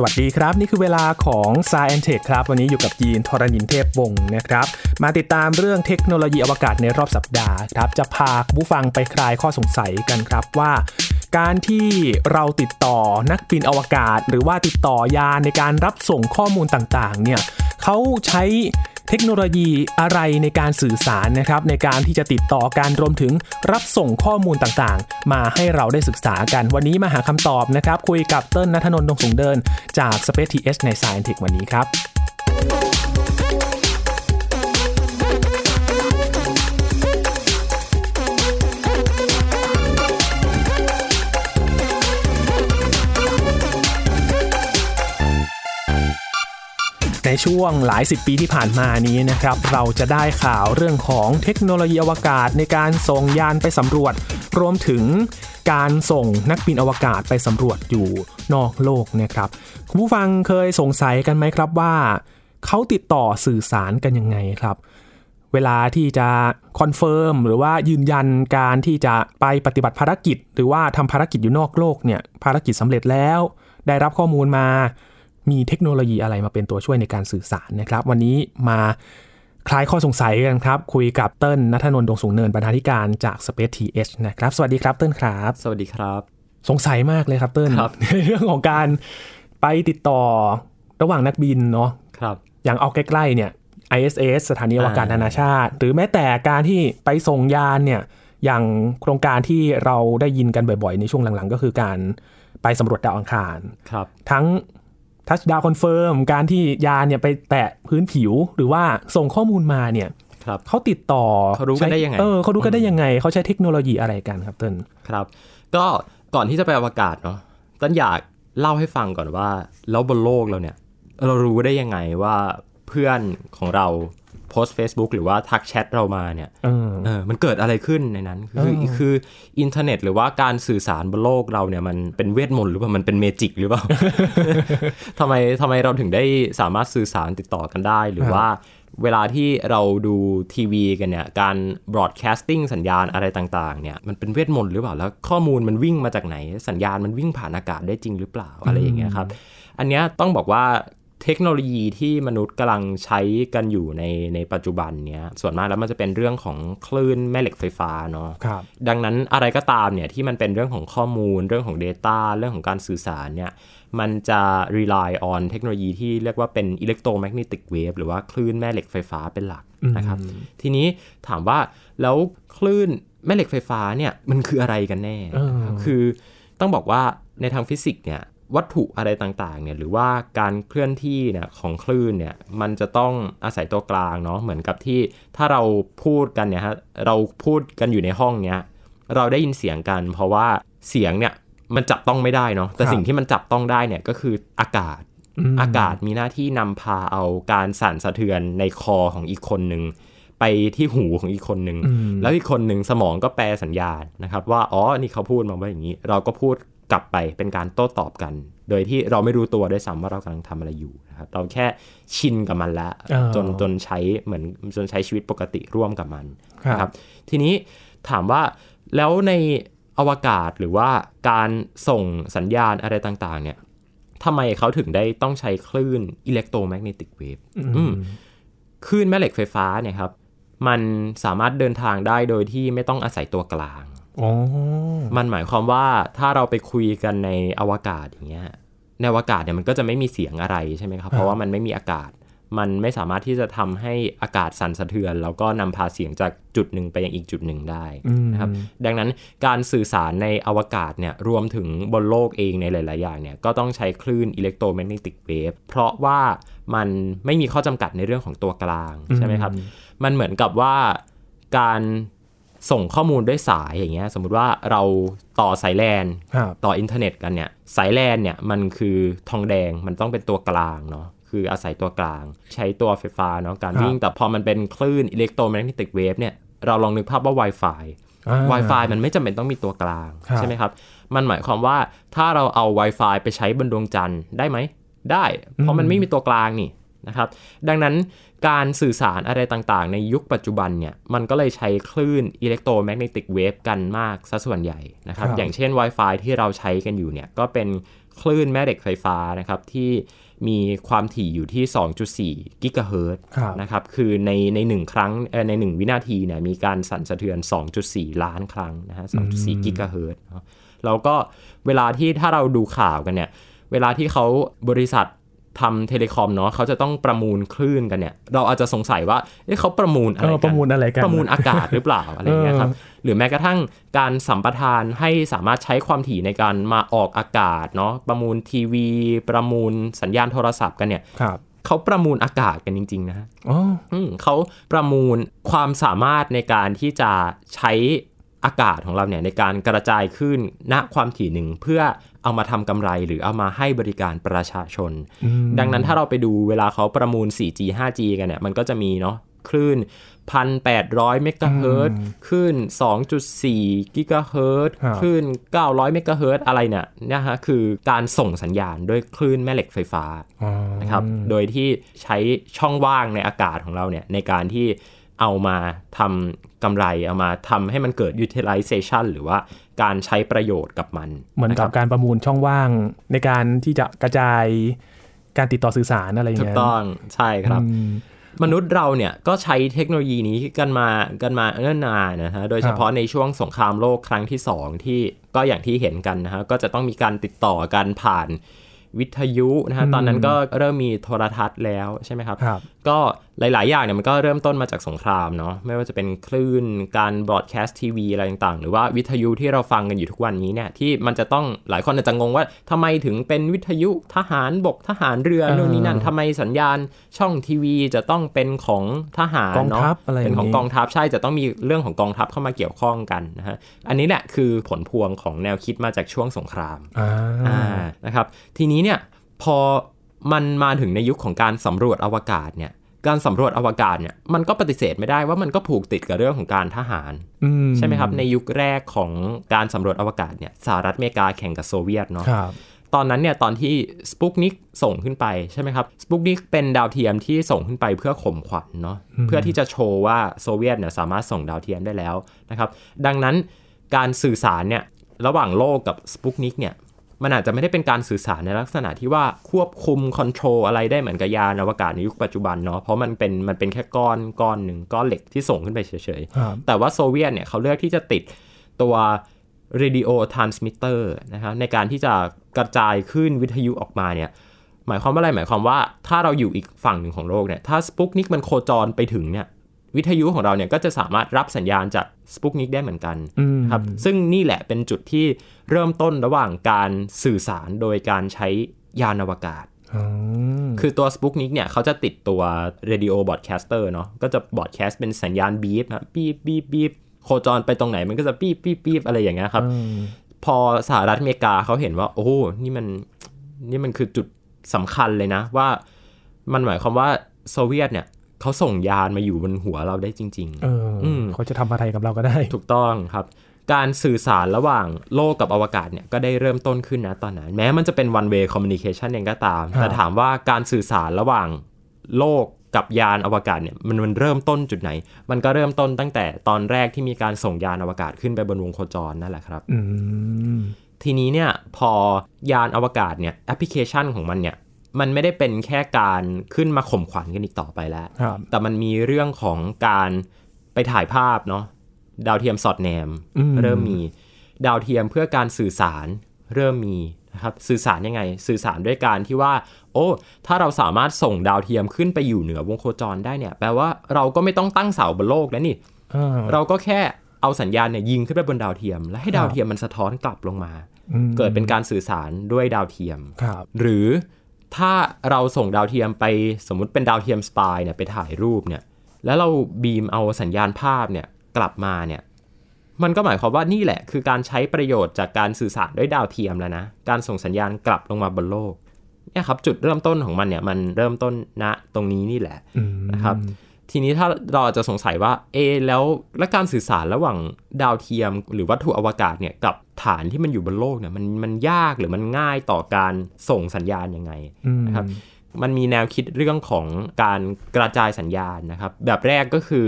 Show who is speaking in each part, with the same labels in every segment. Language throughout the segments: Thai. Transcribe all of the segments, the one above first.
Speaker 1: สวัสดีครับ นี่คือเวลาของ s ายแอนเทคครับ วันนี้อยู่กับยีนทรณินเทพวงศ์นะครับ มาติดตามเรื่องเทคโนโลยีอวกาศในรอบสัปดาห์ครับ จะพาผู้ฟังไปคลายข้อสงสัยกันครับว่า การที่เราติดต่อนักบินอวกาศ หรือว่าติดต่อยานในการรับส่งข้อมูลต่างๆเนี่ยเขาใช้ เทคโนโลยีอะไรในการสื่อสารนะครับในการที่จะติดต่อการรวมถึงรับส่งข้อมูลต่างๆ มาให้เราได้ศึกษากัน วันนี้มาหาคำตอบนะครับ คุยกับเติ้ลนัทนนท์ดงสูงเดิน จาก Space TH ใน Science Tech วันนี้ครับ ในช่วงหลายสิบปีที่ผ่านมานี้นะครับ เราจะได้ข่าวเรื่องของเทคโนโลยีอวกาศในการส่งยานไปสำรวจ รวมถึงการส่งนักบินอวกาศไปสำรวจอยู่นอกโลกนะครับ คุณผู้ฟังเคยสงสัยกันไหมครับว่า เขาติดต่อสื่อสารกันยังไงครับ เวลาที่จะ confirm หรือว่ายืนยันการที่จะไปปฏิบัติภารกิจ หรือว่าทำภารกิจอยู่นอกโลกเนี่ยภารกิจสำเร็จแล้ว ได้รับข้อมูลมา มีเทคโนโลยีอะไรมาเป็นตัวช่วยในการสื่อสารนะครับ วันนี้มาคลายข้อสงสัยกันครับ คุยกับเติ้ลนัทนนท์ดงสูงเนินบรรณาธิการจาก Space TH นะครับ สวัสดีครับเติ้ลครับ
Speaker 2: สวัสดีครับ
Speaker 1: สงสัยมากเลยครับเติ้ล
Speaker 2: ครับ
Speaker 1: ในเรื่องของการไปติดต่อระหว่างนักบินเนาะ
Speaker 2: ครับ
Speaker 1: อย่างเอาใกล้ๆเนี่ย ISS สถานีอวกาศ
Speaker 2: อ่า
Speaker 1: นานาชาติ หรือแม้แต่การที่ไปส่งยานเนี่ยอย่างโครงการที่เราได้ยินกันบ่อยๆ ในช่วงหลังๆ ก็คือการไปสำรวจดาวอังคาร
Speaker 2: ครับ
Speaker 1: ทั้ง touchdown confirm การที่ยานเนี่ยไปแตะพื้นผิวหรือว่าส่งข้อมูลมาเนี่ย
Speaker 2: ครับ
Speaker 1: เขาติดต่อ
Speaker 2: เขารู้กันได้ยังไง
Speaker 1: เออเขารู้กันได้ยังไง เขาใช้เทคโนโลยีอะไรกันครับเติ้ล
Speaker 2: ครับ ก็ก่อนที่จะไปอวกาศเนาะเติ้ลอยากเล่าให้ฟังก่อนว่า แล้วบนโลกเราเนี่ย เรารู้ได้ยังไงว่าเพื่อนของเรา โพสต์ Facebook หรือว่าทักแชทเรามาเนี่ย
Speaker 1: เออ
Speaker 2: เออมันเกิดอะไรขึ้นในนั้น คือ
Speaker 1: เออ
Speaker 2: คืออินเทอร์เน็ต หรือว่าการสื่อสารบนโลกเราเนี่ยมันเป็นเวทมนต์หรือเปล่ามันเป็น magic หรือเปล่าทำไมทำไมเราถึงได้สามารถสื่อสารติดต่อกันได้หรือว่าเวลาที่เราดูทีวีกันเนี่ย การ broadcasting สัญญาณอะไรต่างๆเนี่ย มันเป็นเวทมนต์หรือเปล่า แล้วข้อมูลมันวิ่งมาจากไหน สัญญาณมันวิ่งผ่านอากาศได้จริงหรือเปล่าอะไรอย่างเงี้ยครับ อันเนี้ยต้องบอกว่า เทคโนโลยีที่มนุษย์กำลังใช้กันอยู่ในในปัจจุบันเนี้ยส่วนมากแล้วมันจะเป็นเรื่องของคลื่นแม่เหล็กไฟฟ้าเนาะ
Speaker 1: ครับ
Speaker 2: ดังนั้นอะไรก็ตามเนี่ยที่มันเป็นเรื่องของข้อมูล เรื่องของ Data เรื่องของการสื่อสารเนี่ยมันจะ rely on เทคโนโลยีที่เรียกว่าเป็น electromagnetic wave หรือว่าคลื่นแม่เหล็กไฟฟ้าเป็นหลักนะครับทีนี้ถามว่าแล้วคลื่นแม่เหล็กไฟฟ้าเนี่ยมันคืออะไรกันแน่
Speaker 1: เออ
Speaker 2: คือต้องบอกว่าในทางฟิสิกส์เนี่ย วัตถุอะไรต่างๆเนี่ยหรือว่าการเคลื่อนที่เนี่ยของคลื่นเนี่ยมันจะต้องอาศัยตัวกลางเนาะเหมือนกับที่ถ้าเราพูดกันเนี่ยฮะเราพูดกันอยู่ในห้องเนี้ยเราได้ยินเสียงกัน เพราะว่าเสียงเนี่ยมันจับต้องไม่ได้เนาะแต่
Speaker 1: ครับ
Speaker 2: สิ่งที่มันจับต้องได้เนี่ยก็คืออากาศ
Speaker 1: ม
Speaker 2: อากาศมีหน้าที่นำพาเอาการสั่นสะเทือนในคอของอีกคนหนึ่งไปที่หูของอีกคนหนึ่ง
Speaker 1: อืม
Speaker 2: แล้วอีกคนหนึ่งสมองก็แปลสัญญาณนะครับ ว่าอ๋อนี่เขาพูดมาว่าอย่างนี้ เราก็พูด กลับไปเป็นการโต้ตอบกัน โดยที่เราไม่รู้ตัวด้วยซ้ำว่าเรากำลังทำอะไรอยู่นะครับเราแค่ชินกับมันแล้ว
Speaker 1: อ่า
Speaker 2: จนจนใช้เหมือนจนใช้ชีวิตปกติร่วมกับมัน
Speaker 1: ครับ
Speaker 2: นะครับ ทีนี้ถามว่าแล้วในอวกาศหรือว่าการส่งสัญญาณอะไรต่างๆ เนี่ยทำไมเขาถึงได้ต้องใช้คลื่นอิเล็กโทรแมกเนติกเวฟ
Speaker 1: อืม
Speaker 2: คลื่นแม่เหล็กไฟฟ้าเนี่ยครับ มันสามารถเดินทางได้โดยที่ไม่ต้องอาศัยตัวกลาง
Speaker 1: อ๋อ
Speaker 2: มันหมายความว่าถ้าเราไปคุยกันในอวกาศอย่างเงี้ย ในอวกาศเนี่ยมันก็จะไม่มีเสียงอะไรใช่ไหมครับ เพราะว่ามันไม่มีอากาศ มันไม่สามารถที่จะทำให้อากาศสั่นสะเทือน แล้วก็นำพาเสียงจากจุดหนึ่งไปยังอีกจุดหนึ่งได้
Speaker 1: อืม
Speaker 2: นะครับ ดังนั้นการสื่อสารในอวกาศเนี่ยรวมถึงบนโลกเองในหลาย ๆ อย่างเนี่ยก็ต้องใช้คลื่น electromagnetic wave เพราะว่ามันไม่มีข้อจำกัดในเรื่องของตัวกลางใช่ไหมครับ มันเหมือนกับว่าการ ส่งข้อมูลด้วยสายอย่างเงี้ยสมมุติว่าเราต่อสายแลน
Speaker 1: ครับ
Speaker 2: ต่ออินเทอร์เน็ตกันเนี่ยสายแลนเนี่ยมันคือทองแดงมันต้องเป็นตัวกลางเนาะคืออาศัยตัวกลาง ใช้ตัวไฟฟ้าเนาะการวิ่งแต่พอมันเป็นคลื่น electromagnetic wave เนี่ยเราลองนึกภาพว่า Wi-Fi
Speaker 1: อ่า
Speaker 2: Wi-Fi มันไม่จำเป็นต้องมีตัวกลาง
Speaker 1: ครับ
Speaker 2: ใช่ไหมครับ มันหมายความว่าถ้าเราเอา Wi-Fi ไปใช้บนดวงจันทร์ได้ไหมได้ เพราะมันไม่มีตัวกลางนี่ นะครับ ดังนั้นการสื่อสารอะไรต่างๆ ในยุคปัจจุบันเนี่ย มันก็เลยใช้คลื่นอิเล็กโทรแมกเนติกเวฟกันมากซะส่วนใหญ่นะครับ
Speaker 1: ครับ
Speaker 2: อย่างเช่น Wi-Fi ที่เราใช้กันอยู่เนี่ย ก็เป็นคลื่นแม่เหล็กไฟฟ้านะครับที่มีความถี่อยู่ที่ 2.4 กิกะเฮิรตซ์
Speaker 1: ครับ
Speaker 2: นะครับ คือในในหนึ่งครั้งเอ่อในหนึ่งวินาทีเนี่ยมีการสั่นสะเทือน 2.4 ล้านครั้งนะฮะ 2.4 กิกะเฮิรตซ์เนาะแล้วก็เวลาที่ถ้าเราดูข่าวกันเนี่ย เวลาที่เขาบริษัท ทำเทเลคอมเนาะเขาจะต้องประมูลคลื่นกันเนี่ย เราอาจจะสงสัยว่าเอ๊ะเขาประมูลอะไร
Speaker 1: เออ
Speaker 2: กัน
Speaker 1: ประมูลอะไรกัน
Speaker 2: ประมูลอากาศหรือเปล่าอะไรอย่างเงี้ยครับหรือแม้กระทั่งการสัมปทานให้สามารถใช้ความถี่ในการมาออกอากาศเนาะประมูลทีวี ประมูลสัญญาณโทรศัพท์กันเนี่ย
Speaker 1: ครับ
Speaker 2: เขาประมูลอากาศกันจริง ๆ นะฮะ
Speaker 1: อ๋อ
Speaker 2: อืมเขาประมูลความสามารถในการที่จะใช้ อากาศของเราเนี่ยในการกระจายขึ้นณความถี่หนึ่งเพื่อเอามาทำกำไรหรือเอามาให้บริการประชาชน ดังนั้นถ้าเราไปดูเวลาเขาประมูล 4G 5G กันเนี่ยมันก็จะมีเนาะคลื่น 1,800 เมกะเฮิรตซ์คลื่น 2.4 กิกะเฮิรตซ์
Speaker 1: ครับ
Speaker 2: คลื่น 900 เมกะเฮิรตซ์อะไรเนี่ยนะฮะคือการส่งสัญญาณด้วยคลื่นแม่เหล็กไฟฟ้า
Speaker 1: อ๋อ
Speaker 2: นะครับ โดยที่ใช้ช่องว่างในอากาศของเราเนี่ยในการที่เอามาทำ กำไรเอามาทำให้มันเกิด utilization หรือว่าการใช้ประโยชน์กับมัน
Speaker 1: เหมือนกับะ
Speaker 2: ครั
Speaker 1: การประมูลช่องว่างในการที่จะกระจายการติดต่อสื่อสารอะไรอย่าง
Speaker 2: ถูก
Speaker 1: เงี้ย
Speaker 2: ต้องใช่ครับ
Speaker 1: อืม
Speaker 2: มนุษย์เราเนี่ยก็ใช้เทคโนโลยีนี้กันมากันมาเนิ่นนานนะฮะโดยเฉพาะในช่วงสงครามโลกครั้งที่2ที่ก็อย่างที่เห็นกันนะฮะก็จะต้องมีการติดต่อกันผ่านวิทยุนะฮะตอนนั้นก็เริ่มมีโทรทัศน์แล้วใช่ไหมครับ
Speaker 1: ครับ
Speaker 2: ก็ หลาย ๆ อย่างเนี่ยมันก็เริ่มต้นมาจากสงครามเนาะไม่ว่าจะเป็นคลื่นการบรอดแคสต์ทีวีอะไรต่างๆ หรือว่าวิทยุที่เราฟังกันอยู่ทุกวันนี้เนี่ยที่มันจะต้องหลายคนอาจจะงงว่าทำไมถึงเป็นวิทยุทหารบกทหารเรือ
Speaker 1: เออ
Speaker 2: โน่นนี่นั่นทำไมสัญญาณช่องทีวีจะต้องเป็นของทหาร
Speaker 1: กองทัพ
Speaker 2: เนาะ
Speaker 1: อะไรอย่างนี้
Speaker 2: เป็นของกองทัพใช่จะต้องมีเรื่องของกองทัพเข้ามาเกี่ยวข้องกันนะฮะอันนี้แหละคือผลพวงของแนวคิดมาจากช่วงสงคราม
Speaker 1: อ่า
Speaker 2: อ่านะครับทีนี้เนี่ยพอมันมาถึงในยุคของการสำรวจอวกาศเนี่ย การสำรวจอวกาศเนี่ยมันก็ปฏิเสธไม่ได้ว่ามันก็ผูกติดกับเรื่องของการทหาร
Speaker 1: อืม
Speaker 2: ใช่ไหมครับในยุคแรกของการสำรวจอวกาศเนี่ยสหรัฐอเมริกาแข่งกับโซเวียตเนาะ
Speaker 1: ครับ
Speaker 2: ตอนนั้นเนี่ยตอนที่สปุกนิกส่งขึ้นไปใช่ไหมครับสปุกนิกเป็นดาวเทียมที่ส่งขึ้นไปเพื่อข่มขวัญเนาะเพื่อที่จะโชว์ว่าโซเวียตเนี่ยสามารถส่งดาวเทียมได้แล้วนะครับดังนั้นการสื่อสารเนี่ยระหว่างโลกกับสปุกนิกเนี่ย มันอาจจะไม่ได้เป็นการสื่อสารในลักษณะที่ว่าควบคุม control อะไรได้เหมือนกับยานอวกาศในยุคปัจจุบันเนาะเพราะมันเป็นมันเป็นแค่ก้อนก้อนหนึ่งก้อนเหล็กที่ส่งขึ้นไปเฉยๆ
Speaker 1: ครับ
Speaker 2: แต่ว่าโซเวียตเนี่ยเขาเลือกที่จะติดตัว radio transmitter นะครับในการที่จะกระจายขึ้นวิทยุออกมาเนี่ยหมายความว่าอะไรหมายความว่าถ้าเราอยู่อีกฝั่งหนึ่งของโลกเนี่ยถ้าสปุกนิกมันโคจรไปถึงเนี่ยวิทยุของเราเนี่ยก็จะสามารถรับสัญญาณจาก สปุกนิกได้เหมือนกัน
Speaker 1: อืม
Speaker 2: ครับซึ่งนี่แหละเป็นจุดที่เริ่มต้นระหว่างการสื่อสารโดยการใช้ยานอวกาศ
Speaker 1: อ๋อ
Speaker 2: คือตัว Sputnik เนี่ยเขาจะติดตัว Radio Broadcaster เนาะก็จะบอดแคสต์เป็นสัญญาณบีบนะบีบบีบบีบโคจรไปตรงไหนมันก็จะบีบบีบบีบอะไรอย่างเงี้ยครับ
Speaker 1: อืม
Speaker 2: พอสหรัฐอเมริกาเขาเห็นว่า โอ้นี่มันนี่มันคือจุดสำคัญเลยนะว่ามันหมายความว่าโซเวียตเนี่ย เขาส่งยานมาอยู่บนหัวเราได้จริง ๆ
Speaker 1: เอออ
Speaker 2: ม
Speaker 1: เขาจะทำอะไรกับเราก็ได้
Speaker 2: ถูกต้องครับ การสื่อสารระหว่างโลกกับอวกาศเนี่ยก็ได้เริ่มต้นขึ้นนะตอนนั้น แม้มันจะเป็น one way communication เองก็ตาม
Speaker 1: ครับ
Speaker 2: แต่ถามว่าการสื่อสารระหว่างโลกกับยานอวกาศเนี่ยมันมันเริ่มต้นจุดไหน มันก็เริ่มต้นตั้งแต่ตอนแรกที่มีการส่งยานอวกาศขึ้นไปบนวงโคจรนั่นแหละครับ
Speaker 1: อืม
Speaker 2: ทีนี้เนี่ยพอยานอวกาศเนี่ยแอปพลิเคชันของมันเนี่ย มันไม่ได้เป็นแค่การขึ้นมาข่มขวัญกันอีกต่อไปแล้ว
Speaker 1: ครับ
Speaker 2: แต่มันมีเรื่องของการไปถ่ายภาพเนาะดาวเทียมสอดแนม
Speaker 1: อืม
Speaker 2: เริ่มมีดาวเทียมเพื่อการสื่อสารเริ่มมีนะครับสื่อสารยังไง สื่อสารด้วยการที่ว่า โอ้ ถ้าเราสามารถส่งดาวเทียมขึ้นไปอยู่เหนือวงโคจรได้เนี่ย แปลว่าเราก็ไม่ต้องตั้งเสาบนโลกแล้วนี่
Speaker 1: อ่า
Speaker 2: เราก็แค่เอาสัญญาณเนี่ยยิงขึ้นไปบนดาวเทียม แล้วให้ดาวเทียมมันสะท้อนกลับลงมา
Speaker 1: อืม
Speaker 2: เกิดเป็นการสื่อสารด้วยดาวเทียม
Speaker 1: ครับ
Speaker 2: หรือ ถ้าเราส่งดาวเทียมไปสมมุติเป็นดาวเทียม spy เนี่ยไปถ่ายรูปเนี่ยแล้วเรา beam เอาสัญญาณภาพเนี่ยกลับมาเนี่ยมันก็หมายความว่านี่แหละคือการใช้ประโยชน์จากการสื่อสารด้วยดาวเทียมแล้วนะ การส่งสัญญาณกลับลงมาบนโลกเนี่ยครับจุดเริ่มต้นของมันเนี่ยมันเริ่มต้นณตรงนี้นี่แหละนะครับ ทีนี้ถ้าเราอาจจะสงสัยว่าเอะแล้วและการสื่อสารระหว่างดาวเทียม หรือวัตถุอวกาศเนี่ยกับฐานที่มันอยู่บนโลกเนี่ยมันมันยากหรือมันง่ายต่อการส่งสัญญาณยังไง
Speaker 1: อืม
Speaker 2: นะครับมันมีแนวคิดเรื่องของการกระจายสัญญาณนะครับ แบบแรกก็คือ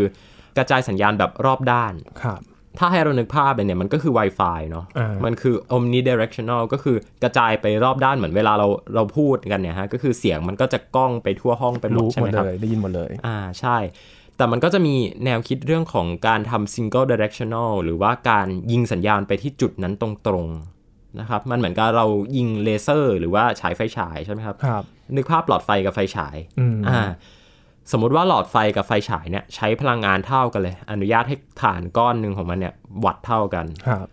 Speaker 2: กระจายสัญญาณแบบรอบด้าน
Speaker 1: ครับ
Speaker 2: ถ้าให้เรานึกภาพเลยเนี่ยมันก็คือ Wi-Fi เนาะ
Speaker 1: อ่ามั
Speaker 2: มันคือ omnidirectional ก็คือกระจายไปรอบด้านเหมือนเวลาเราเราพูดกันเนี่ยฮะก็คือเสียงมันก็จะก้องไปทั่วห้องไปหมด
Speaker 1: รู้
Speaker 2: ใช่
Speaker 1: หม
Speaker 2: ไห
Speaker 1: ด
Speaker 2: มครับ
Speaker 1: เลยได้ยินหมดเลย
Speaker 2: อ่าใช่ แต่มันก็จะมีแนวคิดเรื่องของการทำ single directional หรือว่าการยิงสัญญาณไปที่จุดนั้นตรงๆนะครับมันเหมือนกับเรายิงเลเซอร์ หรือว่าฉายไฟฉายใช่ไหมครับ
Speaker 1: ครับ
Speaker 2: นึกภาพหลอดไฟกับไฟฉาย
Speaker 1: อืม
Speaker 2: อ่า สมมุติว่าหลอดไฟกับไฟฉายเนี่ยใช้พลังงานเท่ากันเลย อนุญาตให้ฐานก้อนหนึ่งของมันเนี่ยวัดเท่ากัน
Speaker 1: ครับ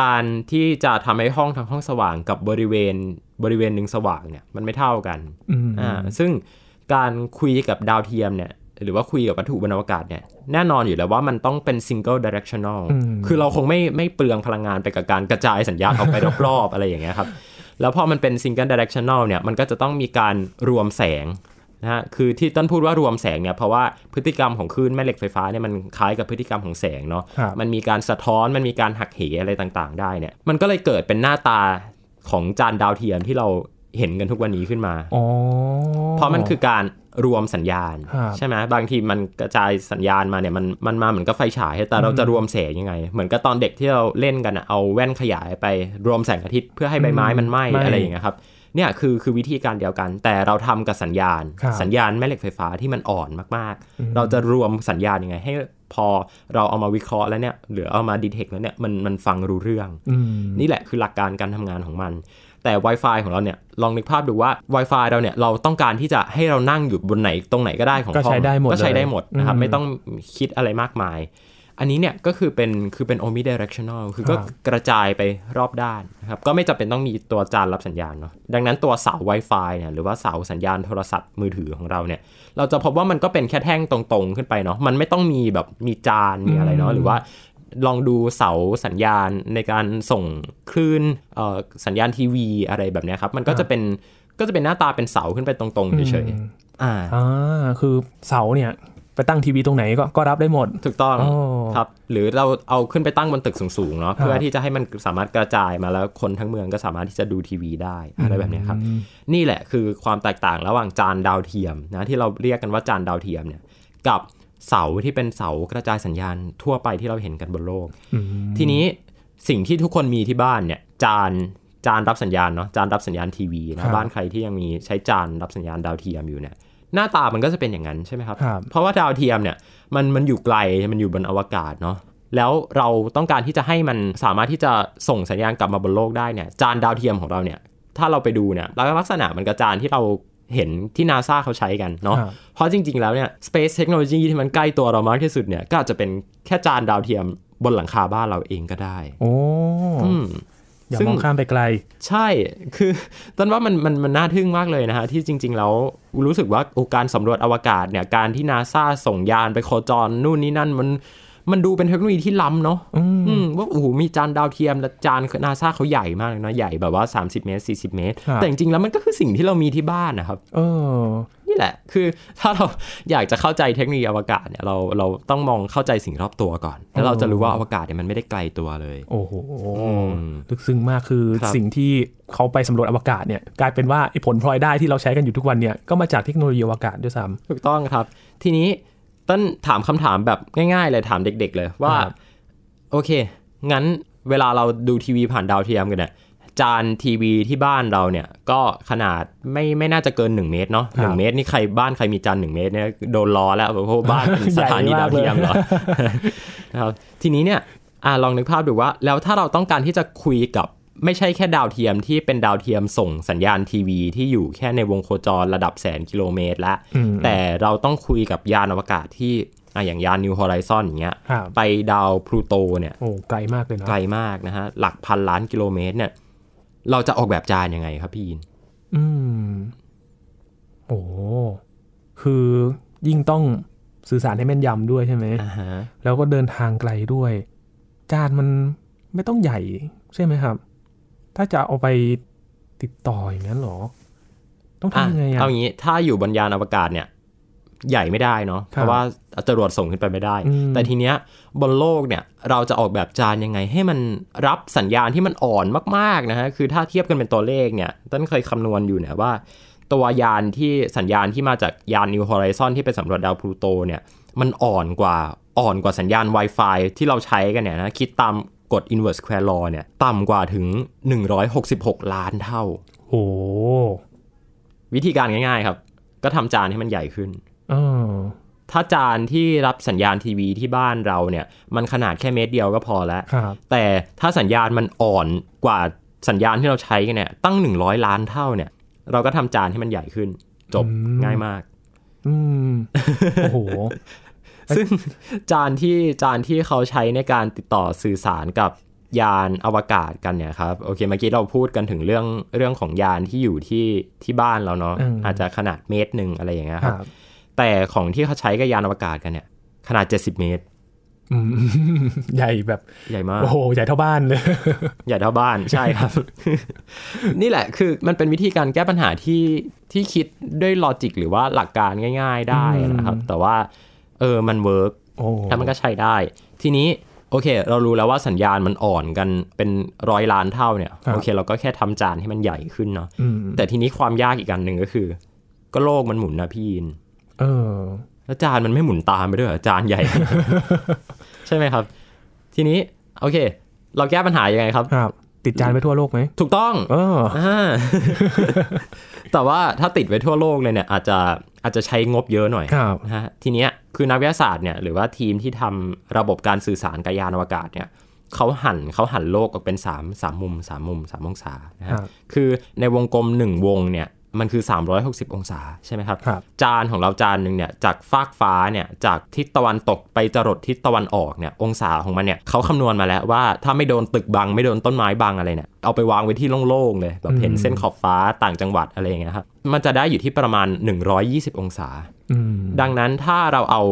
Speaker 2: การที่จะทำให้ห้องทั้งห้องสว่างกับบริเวณบริเวณหนึ่งสว่างเนี่ยมันไม่เท่ากัน
Speaker 1: อืม
Speaker 2: อ่าซึ่งการคุยกับดาวเทียมเนี่ยหรือว่าคุยกับวัตถุบนอวกาศเนี่ยแน่นอนอยู่แล้วว่ามันต้องเป็น single directional
Speaker 1: อืม
Speaker 2: คือเราคงไม่ไม่เปลืองพลังงานไปกับการกระจายสัญญาณออกไปรอบๆ อะไรอย่างเงี้ยครับ แล้วพอมันเป็น single directional เนี่ยมันก็จะต้องมีการรวมแสง นะฮะคือที่ต้นพูดว่ารวมแสงเนี่ยเพราะว่าพฤติกรรมของคลื่นแม่เหล็กไฟฟ้าเนี่ยมันคล้ายกับพฤติกรรมของแสงเนาะ
Speaker 1: ครับ
Speaker 2: มันมีการสะท้อนมันมีการหักเหอะไรต่างๆ ได้เนี่ยมันก็เลยเกิดเป็นหน้าตาของจานดาวเทียมที่เราเห็นกันทุกวันนี้ขึ้นมา
Speaker 1: อ๋อ
Speaker 2: เพราะมันคือการรวมสัญญาณ
Speaker 1: ครับ
Speaker 2: ใช่ไหมบางทีมันกระจายสัญญาณมาเนี่ยมันมันมาเหมือนกับไฟฉายแต่เราจะรวมแสงยังไง เหมือนกับตอนเด็กที่เราเล่นกันอะเอาแว่นขยายไปรวมแสงอาทิตย์เพื่อให้ใบไม้มันไหม้
Speaker 1: ไหม้
Speaker 2: อะไรอย่างเงี้ยครับ เนี่ยคือคือวิธีการเดียวกัน แต่เราทำกับสัญญาณ
Speaker 1: ครับ
Speaker 2: สัญญาณแม่เหล็กไฟฟ้าที่มันอ่อนมากๆ เราจะรวมสัญญาณยังไง ให้พอเราเอามาวิเคราะห์แล้วเนี่ยหรือเอามาดีเทคแล้วเนี่ยมันมันฟังรู้เรื่อง
Speaker 1: อืม
Speaker 2: นี่แหละคือหลักการการทำงานของมันแต่ Wi-Fi ของเราเนี่ยลองนึกภาพดูว่า Wi-Fi เราเนี่ยเราต้องการที่จะให้เรานั่งอยู่บนไหนตรงไหนก็ได้ของ
Speaker 1: ก็
Speaker 2: ห้อง
Speaker 1: ใช้ได้หมด
Speaker 2: ก็ใช้ได้หมดนะครับ
Speaker 1: อืม
Speaker 2: ไม่ต้องคิดอะไรมากมาย อันนี้เนี่ยก็คือเป็นคือเป็น omnidirectional คือก็
Speaker 1: ครับ
Speaker 2: กระจายไปรอบด้านนะครับก็ไม่จำเป็นต้องมีตัวจานรับสัญญาณเนาะดังนั้นตัวเสา Wi-Fi เนี่ยหรือว่าเสาสัญญาณโทรศัพท์มือถือของเราเนี่ย เราจะพบว่ามันก็เป็นแค่แท่งตรงๆ ขึ้นไปเนาะมันไม่ต้องมีแบบมีจานมีอะไรเนาะหรือว่าลองดูเสาสัญญาณในการส่งคลื่นเอ่อสัญญาณทีวีอะไรแบบเนี้ยครับมันก็จะเป็นก็จะเป็นหน้าตาเป็นเสาขึ้นไปตรงๆเฉย
Speaker 1: อืม
Speaker 2: ๆอ่า
Speaker 1: อ่าคือเสาเนี่ย ไปตั้งทีวีตรงไหนก็ก็รับได้หมด
Speaker 2: ถูกต้อง
Speaker 1: อ๋อ
Speaker 2: ครับ หรือเราเอาขึ้นไปตั้งบนตึกสูงๆเนาะ
Speaker 1: ครับ
Speaker 2: เพื่อที่จะให้มันสามารถกระจายมาแล้วคนทั้งเมืองก็สามารถที่จะดูทีวีได้อะไรแบบเนี้ยครับ
Speaker 1: อืม
Speaker 2: นี่แหละคือความแตกต่างระหว่างจานดาวเทียมนะที่เราเรียกกันว่าจานดาวเทียมเนี่ยกับเสาที่เป็นเสากระจายสัญญาณทั่วไปที่เราเห็นกันบนโลก
Speaker 1: อืม
Speaker 2: ทีนี้สิ่งที่ทุกคนมีที่บ้านเนี่ยจานจานรับสัญญาณเนาะจานรับสัญญาณทีวี
Speaker 1: ครั
Speaker 2: นะ
Speaker 1: บ
Speaker 2: บ้านใครที่ยังมีใช้จานรับสัญญาณดาวเทียมอยู่เนี่ย หน้าตามันก็จะเป็นอย่างนั้นใช่ไหมครับ
Speaker 1: ครับ
Speaker 2: เพราะว่าดาวเทียมเนี่ยมันมันอยู่ไกลมันอยู่บนอวกาศเนาะแล้วเราต้องการที่จะให้มันสามารถที่จะส่งสัญญาณกลับมาบนโลกได้เนี่ยจานดาวเทียมของเราเนี่ย ถ้าเราไปดูเนี่ยลักษณะมันกับจานที่เราเห็นที่นาซาเขาใช้กันเนาะ
Speaker 1: ครับ
Speaker 2: เพราะจริง ๆ แล้วเนี่ย space technology ที่มันใกล้ตัวเรามากที่สุดเนี่ย ก็อาจจะเป็นแค่จานดาวเทียมบนหลังคาบ้านเราเองก็ได้
Speaker 1: โอ้
Speaker 2: อืม
Speaker 1: อย่า
Speaker 2: ซึ่ง
Speaker 1: มองข้ามไปไกล
Speaker 2: ใช่คือต้นว่ามันมันมันน่าทึ่งมากเลยนะฮะ ที่จริง ๆ แล้วรู้สึกว่าโอการสำรวจอวกาศเนี่ยการที่นาซาส่งยานไปโคจรนู่นนี่นั่นมัน มันดูเป็นเทคโนโลยีที่ล้ำเนาะ
Speaker 1: อืม
Speaker 2: อืมว่าโอ้โหมีจานดาวเทียมและจานนาซาเขาใหญ่มากเลยนะ ใหญ่แบบว่า 30 เมตร 40 เมตร
Speaker 1: ครับ
Speaker 2: แต่จริงๆแล้วมันก็คือสิ่งที่เรามีที่บ้านนะครับ
Speaker 1: เออ
Speaker 2: นี่แหละ คือถ้าเราอยากจะเข้าใจเทคโนโลยีอวกาศเนี่ยเราเราต้องมองเข้าใจสิ่งรอบตัวก่อน แล้วเราจะรู้ว่าอวกาศเนี่ยมันไม่ได้ไกลตัวเลย
Speaker 1: โอ้โห
Speaker 2: ม
Speaker 1: ลึกซึ้งมากคือ
Speaker 2: ครับ
Speaker 1: สิ่งที่เขาไปสำรวจอวกาศเนี่ยกลายเป็นว่าไอ้ผลพลอยได้ที่เราใช้กันอยู่ทุกวันเนี่ยก็มาจากเทคโนโลยีอวกาศด้วยซ้
Speaker 2: ถูกต้องครับ ทีนี้ ต้นถามคำถามแบบง่ายๆเลยถามเด็ก ๆ เลยว่า
Speaker 1: ครับ
Speaker 2: โอเค งั้นเวลาเราดูทีวีผ่านดาวเทียมกันเนี่ยจานทีวีที่บ้านเราเนี่ยก็ขนาดไม่ไม่น่าจะเกิน 1 เมตรเนาะหนึ่งเมตรนี่ใครบ้านใครมีจาน1เมตรเนี่ยโดนล้อแล้วเพราะว่าบ้านเป็นสถานี
Speaker 1: ใหญ่มาก
Speaker 2: ดาวเทียมเหรอนะครับทีนี้เนี่ยอะลองนึกภาพดูว่า แล้วถ้าเราต้องการที่จะคุยกับ ไม่ใช่แค่ดาวเทียมที่เป็นดาวเทียมส่งสัญญาณทีวีที่อยู่แค่ในวงโคจรระดับแสนกิโลเมตรแล้ว
Speaker 1: อืม
Speaker 2: แต่เราต้องคุยกับยานอวกาศที่อะอย่างยานนิว h อ r ิซอนอย่างเงี้ยำ
Speaker 1: ครับ
Speaker 2: ไปดาวพลูโตเนี่ย
Speaker 1: โอ้ไกลมากเลยเนาะ
Speaker 2: ไกลมากนะฮะหลักพันล้านกิโลเมตรเนี่ย เราจะออกแบบจานยังไงครับพี่ยิน
Speaker 1: อืมโอ้คือยิ่งต้องสื่อสารให้แม่นยำด้วยใช่ไหม
Speaker 2: อ่าฮะ
Speaker 1: แล้วก็เดินทางไกลด้วย จานมันไม่ต้องใหญ่ใช่ไหมครับ ถ้าจะเอาไปติดต่ออย่างนั้นเหรอ ต้อง
Speaker 2: อะ
Speaker 1: ทำยังไงอะ
Speaker 2: เอางี้ถ้าอยู่บนยานอวกาศเนี่ย ใหญ่ไม่ได้เนาะ
Speaker 1: ครับ
Speaker 2: เพราะว่าจรวดส่งขึ้นไปไม่ได้
Speaker 1: อืม
Speaker 2: แต่ทีเนี้ยบนโลกเนี่ย เราจะออกแบบจานยังไง ให้มันรับสัญญาณที่มันอ่อนมากๆนะฮะคือถ้าเทียบกันเป็นตัวเลขเนี่ยต้นเคยคำนวณอยู่เนี่ยว่า ตัวยานที่สัญญาณที่มาจากยาน New Horizon ที่ไปสำรวจดาวพลูโตเนี่ย มันอ่อนกว่าอ่อนกว่าสัญญาณ Wi-Fi ที่เราใช้กันเนี่ยนะคิดตาม กฎ inverse square law เนี่ยต่ำกว่าถึง 166 ล้านเท่า
Speaker 1: โอ้
Speaker 2: วิธีการง่ายๆครับ ก็ทำจานให้มันใหญ่ขึ้น
Speaker 1: เออ
Speaker 2: ถ้าจานที่รับสัญญาณทีวีที่บ้านเราเนี่ย มันขนาดแค่เมตรเดียวก็พอแล้ว
Speaker 1: ครับ
Speaker 2: แต่ถ้าสัญญาณมันอ่อนกว่าสัญญาณที่เราใช้กันเนี่ย ตั้ง 100 ล้านเท่าเนี่ย เราก็ทำจานให้มันใหญ่ขึ้น จบง่ายมาก
Speaker 1: อืมโอ้โห
Speaker 2: ซึ่งจานที่จานที่เขาใช้ในการติดต่อสื่อสารกับยานอวกาศกันเนี่ยครับโอเคเมื่อกี้เราพูดกันถึงเรื่องเรื่องของยานที่อยู่ที่ที่บ้านเราเนาะ
Speaker 1: อืม
Speaker 2: อาจจะขนาดเมตรหนึ่งอะไรอย่างเงี้ย
Speaker 1: ค
Speaker 2: ค
Speaker 1: รั
Speaker 2: รับบแต่ของที่เขาใช้กับยานอวกาศกันเนี่ย ขนาด70เมตร
Speaker 1: อืมใหญ่แบบ
Speaker 2: ใหญ่มาก
Speaker 1: โอ้โหใหญ่เท่าบ้านเลย
Speaker 2: ใหญ่เท่าบ้านใช่ครับ นี่แหละคือมันเป็นวิธีการแก้ปัญหาที่ที่คิดด้วย logic หรือว่าหลักการง่าย ๆ ได้นะครับ แต่ว่า เออมัน work
Speaker 1: โอ้
Speaker 2: แล้วมันก็ใช้ได้ ทีนี้โอเค เรารู้แล้วว่าสัญญาณมันอ่อนกันเป็นร้อยล้านเท่าเนี่ยโอเค เราก็แค่ทำจานให้มันใหญ่ขึ้นเนาะ
Speaker 1: อืม
Speaker 2: แต่ทีนี้ความยากอีกอันหนึ่งก็คือ ก็โลกมันหมุนนะพี่ยิน
Speaker 1: เออ
Speaker 2: แล้วจานมันไม่หมุนตามไปด้วยเหรอจานใหญ่ ใช่ไหมครับ ทีนี้โอเค เราแก้ปัญหายังไงครับ
Speaker 1: ครับ ติดจานไปทั่วโลกไหม
Speaker 2: ถูกต้อง
Speaker 1: เออ
Speaker 2: อ่าแต่ว่าถ้าติดไว้ทั่วโลกเลยเนี่ย อาจจะอาจจะใช้งบเยอะหน่อย
Speaker 1: ครับ
Speaker 2: นะฮะทีเนี้ย คือนักวิทยาศาสตร์เนี่ยหรือว่าทีมที่ทำระบบการสื่อสารกับยานอวกาศเนี่ยเขาหันเขาหันโลกออกเป็น3 3มุม3มุม3องศานะ
Speaker 1: ค
Speaker 2: ฮะ
Speaker 1: รับ
Speaker 2: คือในวงกลม 1 วงเนี่ยมันคือ 360 องศาใช่ไหมครับ
Speaker 1: ครับ
Speaker 2: จานของเราจานหนึ่งเนี่ยจากฟากฟ้าเนี่ยจากทิศตะวันตกไปจรดทิศตะวันออกเนี่ยองศาของมันเนี่ยเขาคำนวณมาแล้วว่าถ้าไม่โดนตึกบังไม่โดนต้นไม้บังอะไรเนี่ยเอาไปวางไว้ที่โล่งๆเลยแบบเห็น
Speaker 1: อืม
Speaker 2: เส้นขอบฟ้าต่างจังหวัดอะไรอย่างเงี้ยครับมันจะได้อยู่ที่ประมาณ 120 องศา
Speaker 1: อืม
Speaker 2: ดังนั้นถ้าเราเอา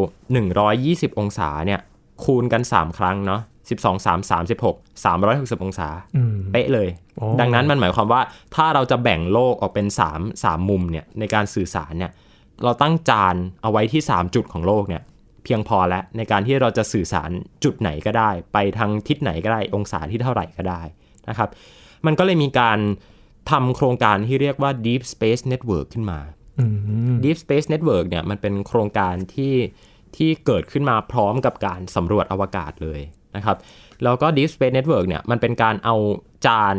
Speaker 2: 120 องศาเนี่ย คูณกัน 3 ครั้งเนาะ12 3 36 360 องศา
Speaker 1: อืม
Speaker 2: เป๊ะเลย
Speaker 1: โอ้
Speaker 2: ดังนั้นมันหมายความว่าถ้าเราจะแบ่งโลกออกเป็น 3 3 มุมเนี่ยในการสื่อสารเนี่ยเราตั้งจานเอาไว้ที่ 3 จุดของโลกเนี่ยเพียงพอแล้วในการที่เราจะสื่อสารจุดไหนก็ได้ ไปทางทิศไหนก็ได้ องศาที่เท่าไหร่ก็ได้นะครับ มันก็เลยมีการทำโครงการที่เรียกว่า Deep Space Network ขึ้นมา
Speaker 1: อืม
Speaker 2: Deep Space Network เนี่ยมันเป็นโครงการที่ที่เกิดขึ้นมาพร้อมกับการสำรวจอวกาศเลยนะครับ แล้วก็ Deep Space Network เนี่ยมันเป็นการเอาจาน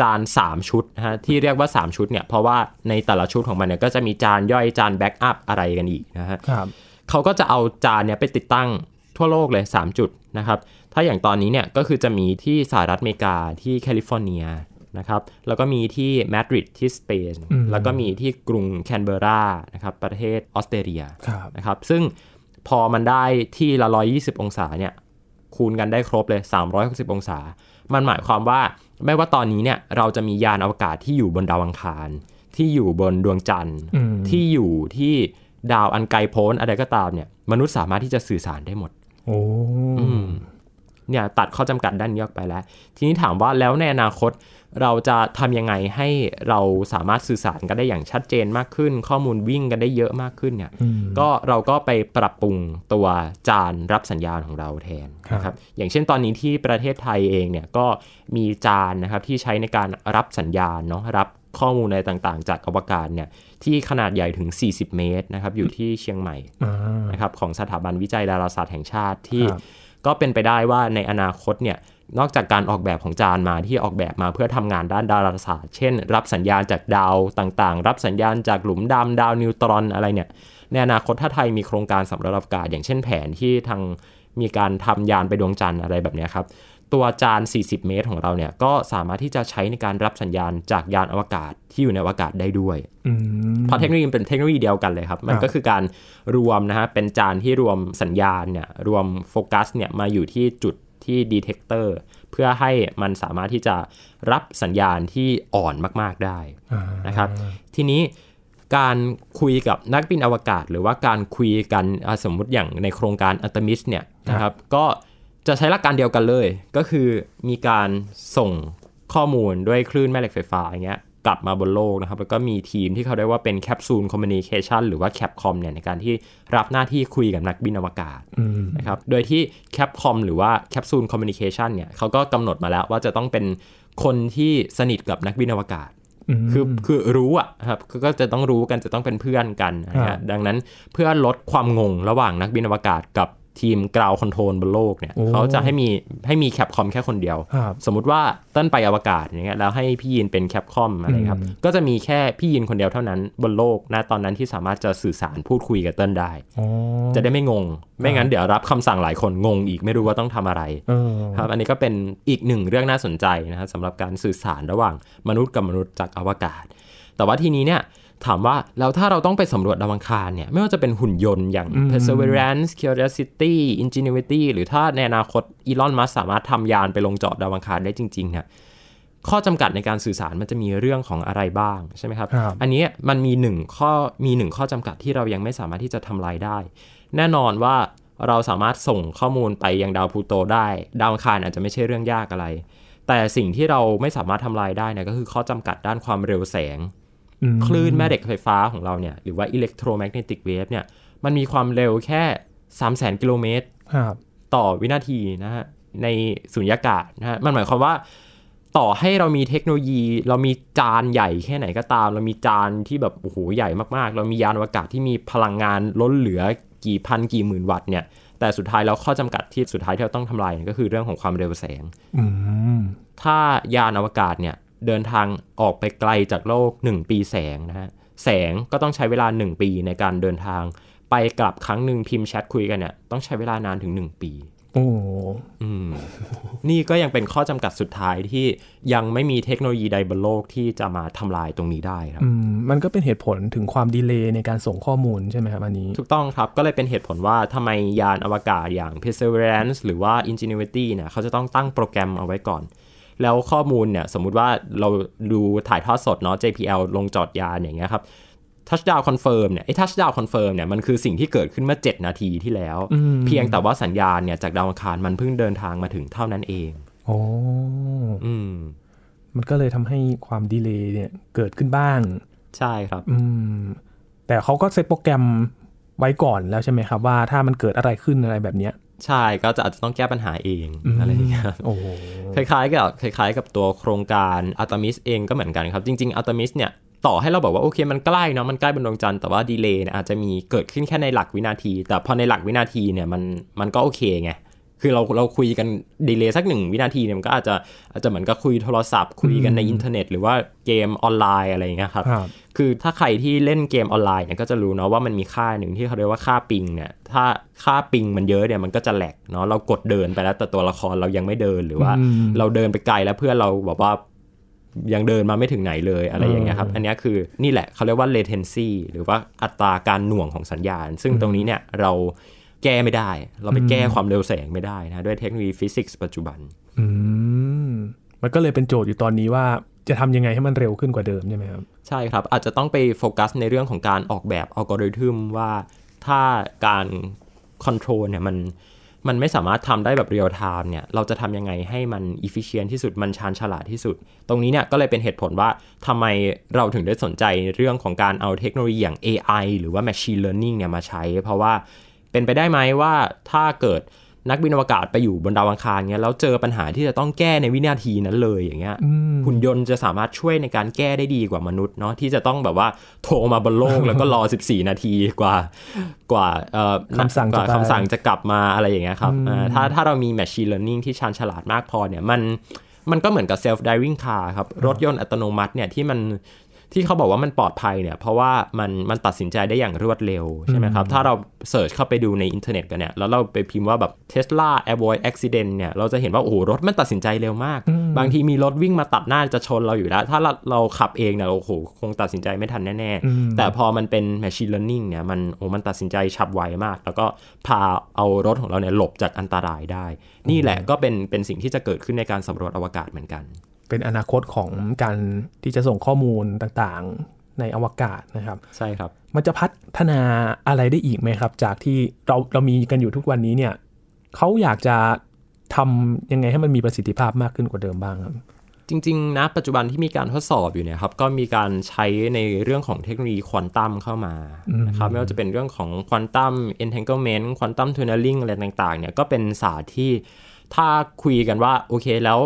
Speaker 2: จาน 3 ชุดนะฮะที่เรียกว่า 3 ชุดเนี่ยเพราะว่าในแต่ละชุดของมันเนี่ยก็จะมีจานย่อยจานแบ็กอัพอะไรกันอีกนะฮะ
Speaker 1: ครับ
Speaker 2: เขาก็จะเอาจานเนี่ยไปติดตั้งทั่วโลกเลย 3 จุดนะครับ ถ้าอย่างตอนนี้เนี่ยก็คือจะมีที่สหรัฐอเมริกาที่แคลิฟอร์เนีย นะครับ แล้วก็มีที่มาดริดที่สเปน
Speaker 1: อืม
Speaker 2: แล้วก็มีที่กรุงแคนเบอรา นะครับ ประเทศออสเตรเลีย
Speaker 1: ครับ
Speaker 2: นะครับ ซึ่งพอมันได้ที่ละ 120 องศาเนี่ย คูณกันได้ครบเลย 360 องศา มันหมายความว่าไม่ว่าตอนนี้เนี่ย เราจะมียานอวกาศที่อยู่บนดาวอังคาร ที่อยู่บนดวงจันทร์
Speaker 1: อืม
Speaker 2: ที่อยู่ที่ดาวอันไกลโพ้นอะไรก็ตามเนี่ย มนุษย์สามารถที่จะสื่อสารได้หมด
Speaker 1: โอ้
Speaker 2: เนี่ยตัดข้อจำกัดด้านนี้ออกไปแล้ว ทีนี้ถามว่าแล้วในอนาคต เราจะทำยังไงให้เราสามารถสื่อสารกันได้อย่างชัดเจนมากขึ้น ข้อมูลวิ่งกันได้เยอะมากขึ้นเนี่ย
Speaker 1: อืม
Speaker 2: ก็เราก็ไปปรับปรุงตัวจานรับสัญญาณของเราแทนนะค
Speaker 1: ครั
Speaker 2: รับบอย่างเช่นตอนนี้ที่ประเทศไทยเองเนี่ยก็มีจานนะครับที่ใช้ในการรับสัญญาณเนาะรับข้อมูลอะไรต่างๆ จากอวกาศเนี่ยที่ขนาดใหญ่ถึง 40 เมตรนะครับอยู่ที่เชียงใหม่
Speaker 1: อ่า
Speaker 2: นะครับของสถาบันวิจัยดาราศาสตร์แห่งชาติที่
Speaker 1: ครับ
Speaker 2: ก็เป็นไปได้ว่าในอนาคตเนี่ย นอกจากการออกแบบของจานมาที่ออกแบบมาเพื่อทำงานด้านดาราศาสตร์ เช่น รับสัญญาณจากดาวต่างๆ รับสัญญาณจากหลุมดำดาวนิวตรอนอะไรเนี่ย ในอนาคตถ้าไทยมีโครงการสำรวจอวกาศ อย่างเช่นแผนที่ทางมีการทำยานไปดวงจันทร์อะไรแบบเนี้ยครับ ตัวจาน 40 เมตรของเราเนี่ยก็สามารถที่จะใช้ในการรับสัญญาณจากยานอวกาศที่อยู่ในอวกาศได้ด้วย
Speaker 1: อืม
Speaker 2: เพราะเทคโนโลยีมันเป็นเทคโนโลยีเดียวกันเลยครับ มัน
Speaker 1: ครับ
Speaker 2: ก็คือการรวมนะฮะเป็นจานที่รวมสัญญาณเนี่ยรวมโฟกัสเนี่ยมาอยู่ที่จุด ที่ detector เพื่อให้มันสามารถที่จะรับสัญญาณที่อ่อนมากๆได้
Speaker 1: อ่า
Speaker 2: นะครับ ทีนี้การคุยกับนักบินอวกาศ หรือว่าการคุยกันอะสมมุติอย่างในโครงการอัตมิสเนี่ยนะครับก็จะใช้หลักการเดียวกันเลย ก็คือมีการส่งข้อมูลด้วยคลื่นแม่เหล็กไฟฟ้าอย่างเงี้ย กลับมาบนโลกนะครับ แล้วก็มีทีมที่เขาเรียกว่าเป็นแคปซูลคอมมิ n นิเคชันหรือว่าแคปคอมเนี่ยในการที่รับหน้าที่คุยกับนักบินอวกาศ
Speaker 1: อืม
Speaker 2: นะครับ โดยที่แคปคอมหรือว่าแคปซูลคอมมิ n นิเคชันเนี่ยเขาก็กำหนดมาแล้วว่าจะต้องเป็นคนที่สนิทกับนักบินอวกาศคือคือรู้อะครับก็จะต้องรู้กันจะต้องเป็นเพื่อนกันนะฮะดังนั้นเพื่อลดความงงระหว่างนักบินอวกาศกับ ทีม ground control บนโลกเนี่ยเขาจะให้มีให้มี CAPCOM แค่คนเดียว สมมุติว่าเต้นไปอวกาศอย่างเงี้ยแล้วให้พี่ยินเป็น CAPCOM อะไรครับ ก็จะมีแค่พี่ยินคนเดียวเท่านั้นบนโลกนะตอนนั้นที่สามารถจะสื่อสารพูดคุยกับเต้นได้ จะได้ไม่งง ไม่งั้นเดี๋ยวรับคำสั่งหลายคนงงอีกไม่รู้ว่าต้องทำอะไรครับอันนี้ก็เป็นอีกหนึ่งเรื่องน่าสนใจนะครับสำหรับการสื่อสารระหว่างมนุษย์กับมนุษย์จากอวกาศ แต่ว่าทีนี้เนี่ย ถามว่าแล้วถ้าเราต้องไปสำรวจดาวอังคารเนี่ยไม่ว่าจะเป็นหุ่นยนต์อย่าง perseverance curiosity ingenuity หรือถ้าในอนาคตอีลอนมัสสามารถทำยานไปลงจอดดาวอังคารได้จริงๆเนี่ยข้อจำกัดในการสื่อสารมันจะมีเรื่องของอะไรบ้างใช่ไหมครับ
Speaker 1: รบ
Speaker 2: อันนี้มันมีหนึ่งข้อมีหนึ่งข้อจำกัดที่เรายังไม่สามารถที่จะทำลายได้ แน่นอนว่าเราสามารถส่งข้อมูลไปยังดาวพลูโตได้ ดาวอังคารอาจจะไม่ใช่เรื่องยากอะไร แต่สิ่งที่เราไม่สามารถทำลายได้เนี่ยก็คือข้อจำกัดด้านความเร็วแสง คลื่นแม่เหล็กไฟฟ้าของเราเนี่ยหรือว่าอิเล็กโทรแมกเนติกเวฟเนี่ยมันมีความเร็วแค่3 0 0 0 0 0กิโลเมตรต่อวินาทีนะฮะในสุญญากาศนะฮะมันหมายความว่าต่อให้เรามีเทคโนโลยี เรามีจานใหญ่แค่ไหนก็ตาม เรามีจานที่แบบโอ้โหใหญ่มากๆ เรามียานอวกาศที่มีพลังงานล้นเหลือกี่พันกี่หมื่นวัตต์เนี่ย แต่สุดท้ายแล้วข้อจำกัดที่สุดท้ายที่เราต้องทำลายก็คือเรื่องของความเร็วแสงถ้ายานอวกาศเนี่ย เดินทางออกไปไกลจากโลก 1 ปีแสงนะฮะ แสงก็ต้องใช้เวลา 1 ปีในการเดินทาง ไปกลับครั้งหนึ่งพิมพ์แชทคุยกันเนี่ยต้องใช้เวลานานถึง 1 ปี
Speaker 1: โอ้
Speaker 2: อืมนี่ก็ยังเป็นข้อจำกัดสุดท้ายที่ยังไม่มีเทคโนโลยีใดบนโลกที่จะมาทำลายตรงนี้ได้ครับ
Speaker 1: อืมมันก็เป็นเหตุผลถึงความดีเลย์ในการส่งข้อมูลใช่ไหมครับอันนี้
Speaker 2: ถูกต้องครับ ก็เลยเป็นเหตุผลว่าทำไมยานอวกาศอย่าง Perseverance หรือว่า Ingenuity เนี่ยเขาจะต้องตั้งโปรแกรมเอาไว้ก่อน แล้วข้อมูลเนี่ยสมมุติว่าเราดูถ่ายทอดสดเนาะ JPL ลงจอดยานอย่างเงี้ยครับ touchdown confirm เนี่ยไอ้ touchdown confirm เนี่ยมันคือสิ่งที่เกิดขึ้นเมื่อ 7 นาทีที่แล้ว เพียงแต่ว่าสัญญาณเนี่ยจากดาวอังคารมันเพิ่งเดินทางมาถึงเท่านั้นเอง
Speaker 1: โอ้
Speaker 2: อืม
Speaker 1: มันก็เลยทำให้ความ delay เนี่ยเกิดขึ้นบ้าง
Speaker 2: ใช่ครับ
Speaker 1: อืม แต่เขาก็เซตโปรแกรมไว้ก่อนแล้วใช่ไหมครับ ว่าถ้ามันเกิดอะไรขึ้นอะไรแบบเนี้ย
Speaker 2: ใช่ก็จะอาจจะต้องแก้ปัญหาเองอะไรอย่างเงี้ย
Speaker 1: โอ้
Speaker 2: คล้ายๆกับคล้าย ๆ กับตัวโครงการอัลตมิสเองก็เหมือนกันครับ จริงๆอัลตมิสเนี่ยต่อให้เราบอกว่าโอเคมันใกล้เนาะมันใกล้บนดวงจันทร์แต่ว่า delay อาจจะมีเกิดขึ้นแค่ในหลักวินาที แต่พอในหลักวินาทีเนี่ยมันมันก็โอเคไงคือเราเราคุยกัน delay สักหนึ่งวินาทีเนี่ยมันก็อาจจะอาจจะเหมือนกับคุยโทรศัพท์ คุยกันในอินเทอร์เน็ต หรือว่าเกมออนไลน์อะไรอย่างเงี้ยครับคือถ้าใครที่เล่นเกมออนไลน์เนี่ยก็จะรู้เนาะว่ามันมีค่าหนึ่งที่เขาเรียกว่าค่า ping เนี่ย ถ้าค่า ping มันเยอะเนี่ยมันก็จะ lag เนาะเรากดเดินไปแล้วแต่ตัวละครเรายังไม่เดินหรือว่า เราเดินไปไกลแล้วเพื่อนเราบอกว่ายังเดินมาไม่ถึงไหนเลยอะไรอย่างเงี้ยครับ อันนี้คือนี่แหละเขาเรียกว่า latency หรือว่าอัตราการหน่วงของสัญญาณ ซึ่งตรงนี้เนี่ยเราแก้ไม่ได้ เราไปแก้ความเร็วแสงไม่ได้นะด้วยเทคโนโลยีฟิสิกส์ปัจจุบัน
Speaker 1: อืม มันก็เลยเป็นโจทย์อยู่ตอนนี้ว่าจะทำยังไงให้มันเร็วขึ้นกว่าเดิมใช่ไหมครับ
Speaker 2: ใช่ครับ อาจจะต้องไปโฟกัสในเรื่องของการออกแบบอัลกอริทึมว่า ถ้าการ control เนี่ยมันมันไม่สามารถทำได้แบบ real-time เนี่ย เราจะทำยังไงให้มัน efficient ที่สุด มันชาญฉลาดที่สุด ตรงนี้เนี่ยก็เลยเป็นเหตุผลว่าทำไมเราถึงได้สนใจเรื่องของการเอาเทคโนโลยีอย่าง AI หรือว่า Machine Learning เนี่ยมาใช้ เพราะว่าเป็นไปได้ไหมว่าถ้าเกิด นักบินอวกาศไปอยู่บนดาวอังคารเงี้ยแล้วเจอปัญหาที่จะต้องแก้ในวินาทีนั้นเลยอย่างเงี้ยหุ่นยนต์จะสามารถช่วยในการแก้ได้ดีกว่ามนุษย์เนาะที่จะต้องแบบว่าโทรมาบนโลกแล้วก็รอ 14 นาทีกว่ากว่า
Speaker 1: คำสั่ง
Speaker 2: คำสั่งจะกลับมาอะไรอย่างเงี้ยครับถ้าถ้าเรามี machine learning ที่ชาญฉลาดมากพอเนี่ยมันมันก็เหมือนกับ self driving car ครับ รถยนต์อัตโนมัติเนี่ยที่มัน ที่เขาบอกว่ามันปลอดภัยเนี่ย เพราะว่ามันมันตัดสินใจได้อย่างรวดเร็วใช่ไหมครับ ถ้าเราเสิร์ชเข้าไปดูในอินเทอร์เน็ตกันเนี่ย แล้วเราไปพิมพ์ว่าแบบ Tesla avoid accident เนี่ย เราจะเห็นว่า โอ้โห รถมันตัดสินใจเร็วมาก บางทีมีรถวิ่งมาตัดหน้าจะชนเราอยู่แล้ว ถ้าเราเราขับเองเนี่ยโอ้โห คงตัดสินใจไม่ทันแน่ ๆ แต่พอมันเป็น machine learning เนี่ยมันโอ้มันตัดสินใจฉับไวมาก แล้วก็พาเอารถของเราเนี่ยหลบจากอันตรายได้ นี่แหละก็เป็นเป็นสิ่งที่จะเกิดขึ้นในการสำรวจอวกาศเหมือนกัน
Speaker 1: เป็นอนาคตของการที่จะส่งข้อมูลต่างในอวกาศนะครับ
Speaker 2: ใช่ครับ
Speaker 1: มันจะพัฒนาอะไรได้อีกไหมครับ จากที่เราเรามีกันอยู่ทุกวันนี้เนี่ยเขาอยากจะทำยังไงให้มันมีประสิทธิภาพมากขึ้นกว่าเดิมบ้างครับ
Speaker 2: จริงๆนะปัจจุบันที่มีการทดสอบอยู่เนี่ยครับก็มีการใช้ในเรื่องของเทคโนโลยีควอนตัมเข้ามานะครับไม่ว่าจะเป็นเรื่องของ quantum entanglement quantum tunneling อะไรต่างๆเนี่ยก็เป็นศาสตร์ที่ถ้าคุยกันว่าโอเคแล้ว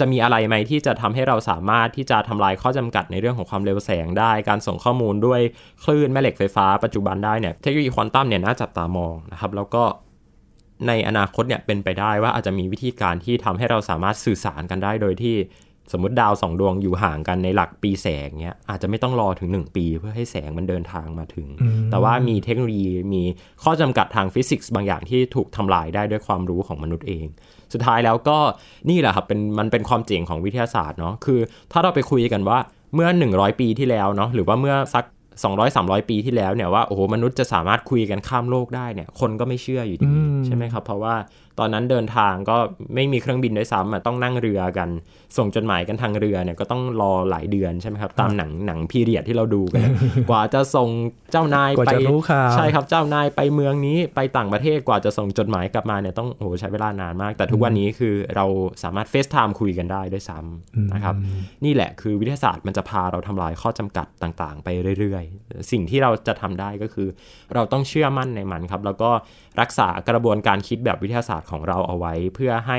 Speaker 2: จะมีอะไรไหมที่จะทำให้เราสามารถที่จะทำลายข้อจำกัดในเรื่องของความเร็วแสงได้ การส่งข้อมูลด้วยคลื่นแม่เหล็กไฟฟ้าปัจจุบันได้เนี่ยเทคโนโลยีควอนตัมเนี่ยน่าจับตามองนะครับ แล้วก็ในอนาคตเนี่ยเป็นไปได้ว่าอาจจะมีวิธีการที่ทำให้เราสามารถสื่อสารกันได้โดยที่สมมติดาวสองดวงอยู่ห่างกันในหลักปีแสงเนี้ยอาจจะไม่ต้องรอถึง 1 ปีเพื่อให้แสงมันเดินทางมาถึง แต่ว่ามีเทคโนโลยีมีข้อจำกัดทางฟิสิกส์บางอย่างที่ถูกทำลายได้ด้วยความรู้ของมนุษย์เอง สุดท้ายแล้วก็นี่แหละครับเป็นมันเป็นความเจ๋งของวิทยาศาสตร์เนาะคือถ้าเราไปคุยกันว่าเมื่อ 100 ปีที่แล้วเนาะหรือว่าเมื่อสัก 200 300 ปีที่แล้วเนี่ยว่าโอ้โหมนุษย์จะสามารถคุยกันข้ามโลกได้เนี่ยคนก็ไม่เชื่ออยู่ดีใช่ไหมครับเพราะว่า ตอนนั้นเดินทางก็ไม่มีเครื่องบินด้วยซ้ำต้องนั่งเรือกัน ส่งจดหมายกันทางเรือเนี่ยก็ต้องรอหลายเดือนใช่ไหมครับ ตามหนังหนังพีเรียดที่เราดูกัน กว่าจะส่งเจ้านายไปใช่ครับเจ้านายไปเมืองนี้ไปต่างประเทศกว่าจะส่งจดหมายกลับมาเนี่ยต้องโอ้โหใช้เวลานานมาก แต่ทุกวันนี้คือเราสามารถ FaceTime คุยกันได้ด้วยซ้ำนะครับ นี่แหละคือวิทยาศาสตร์มันจะพาเราทำลายข้อจำกัดต่างๆ ไปเรื่อยๆ สิ่งที่เราจะทำได้ก็คือ เราต้องเชื่อมั่นในมันครับ แล้วก็ รักษากระบวนการคิดแบบวิทยาศาสตร์ของเราเอาไว้ เพื่อให้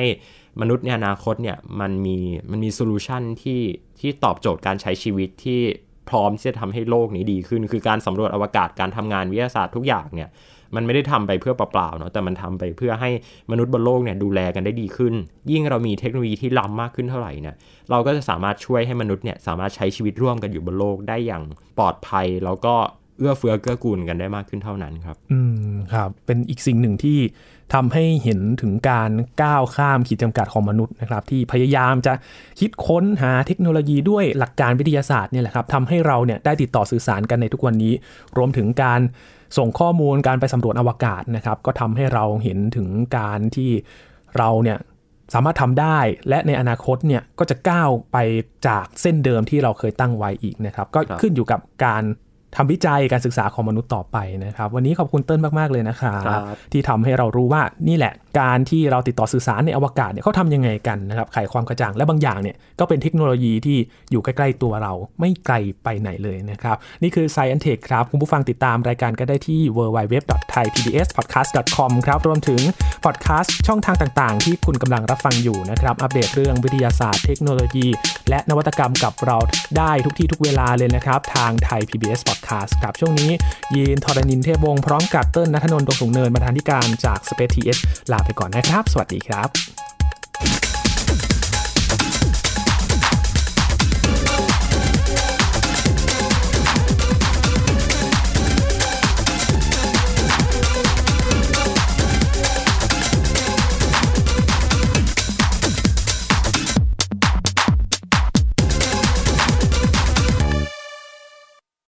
Speaker 2: มนุษย์ในอนาคตเนี่ยมันมีมันมี solution ที่ที่ตอบโจทย์การใช้ชีวิตที่พร้อมที่จะทำให้โลกนี้ดีขึ้น คือการสำรวจอวกาศการทำงานวิทยาศาสตร์ทุกอย่างเนี่ยมันไม่ได้ทำไปเพื่อเปล่าๆเนาะแต่มันทำไปเพื่อให้มนุษย์บนโลกเนี่ยดูแลกันได้ดีขึ้น ยิ่งเรามีเทคโนโลยีที่ล้ำมากขึ้นเท่าไหร่เนี่ยเราก็จะสามารถช่วยให้มนุษย์เนี่ยสามารถใช้ชีวิตร่วมกันอยู่บนโลกได้อย่างปลอดภัย แล้วก็ เอื้อเฟื้อเกื้อกูลกันได้มากขึ้นเท่านั้นครับ
Speaker 1: อืมครับเป็นอีกสิ่งหนึ่งที่ทำให้เห็นถึงการก้าวข้ามขีดจำกัดของมนุษย์นะครับ ที่พยายามจะคิดค้นหาเทคโนโลยีด้วยหลักการวิทยาศาสตร์เนี่ยแหละครับทำให้เราเนี่ยได้ติดต่อสื่อสารกันในทุกวันนี้ รวมถึงการส่งข้อมูลการไปสำรวจอวกาศนะครับ ก็ทำให้เราเห็นถึงการที่เราเนี่ยสามารถทำได้ และในอนาคตเนี่ยก็จะก้าวไปจากเส้นเดิมที่เราเคยตั้งไว้อีกนะครับ ก็ขึ้นอยู่กับการ ทำวิจัยการศึกษาของมนุษย์ต่อไปนะครับ วันนี้ขอบคุณเติ้ลมาก ๆ เลยนะครับที่ทำให้เรารู้ว่านี่แหละการที่เราติดต่อสื่อสารในอวกาศเนี่ยเขาทำยังไงกันนะครับไขความกระจ่างและบางอย่างเนี่ยก็เป็นเทคโนโลยีที่อยู่ใกล้ ๆ ตัวเราไม่ไกลไปไหนเลยนะครับ นี่คือ Science Tech ครับ คุณผู้ฟังติดตามรายการก็ได้ที่ www.thaipbspodcast.com ครับรวมถึงพอดแคสต์ช่องทางต่าง ๆ ที่คุณกำลังรับฟังอยู่นะครับ อัปเดตเรื่องวิทยาศาสตร์เทคโนโลยี และนวัตกรรมกับเราได้ทุกที่ทุกเวลาเลยนะครับทางไทย PBS Podcast ครับช่วงนี้ยีนทรณินเทพวงศ์พร้อมกับเติ้ลนัทนนท์ตรงสูงเนินบรรณานธิการจาก Space TH ลาไปก่อนนะครับ สวัสดีครับ